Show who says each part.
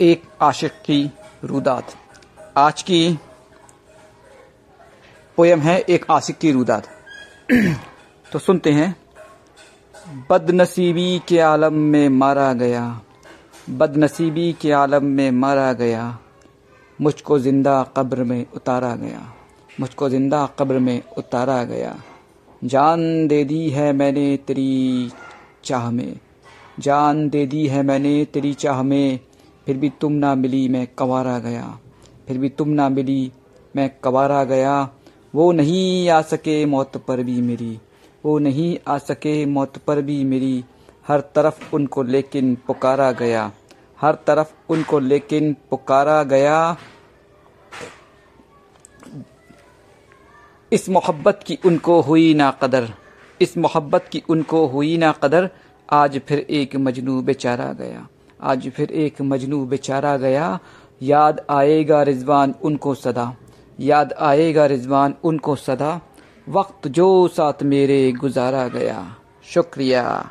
Speaker 1: एक आशिक की रुदात। आज की पोयम है एक आशिक की रुदात। तो सुनते हैं। बदनसीबी के आलम में मारा गया। बदनसीबी के आलम में मारा गया। मुझको ज़िंदा कब्र में उतारा गया। मुझको ज़िंदा कब्र में उतारा गया। जान दे दी है मैंने तेरी चाह में। जान दे दी है मैंने तेरी चाह में। फिर भी तुम ना मिली मैं कवारा गया। फिर भी तुम ना मिली मैं कवारा गया। वो नहीं आ सके मौत पर भी मेरी। वो नहीं आ सके मौत पर भी मेरी। हर तरफ़ उनको लेकिन पुकारा गया। हर तरफ़ उनको लेकिन पुकारा गया। इस मोहब्बत की उनको हुई ना कदर। इस मोहब्बत की उनको हुई ना कदर। आज फिर एक मजनू बेचारा गया। आज फिर एक मजनू बेचारा गया। याद आएगा रिजवान उनको सदा। याद आएगा रिजवान उनको सदा। वक्त जो साथ मेरे गुजारा गया। शुक्रिया।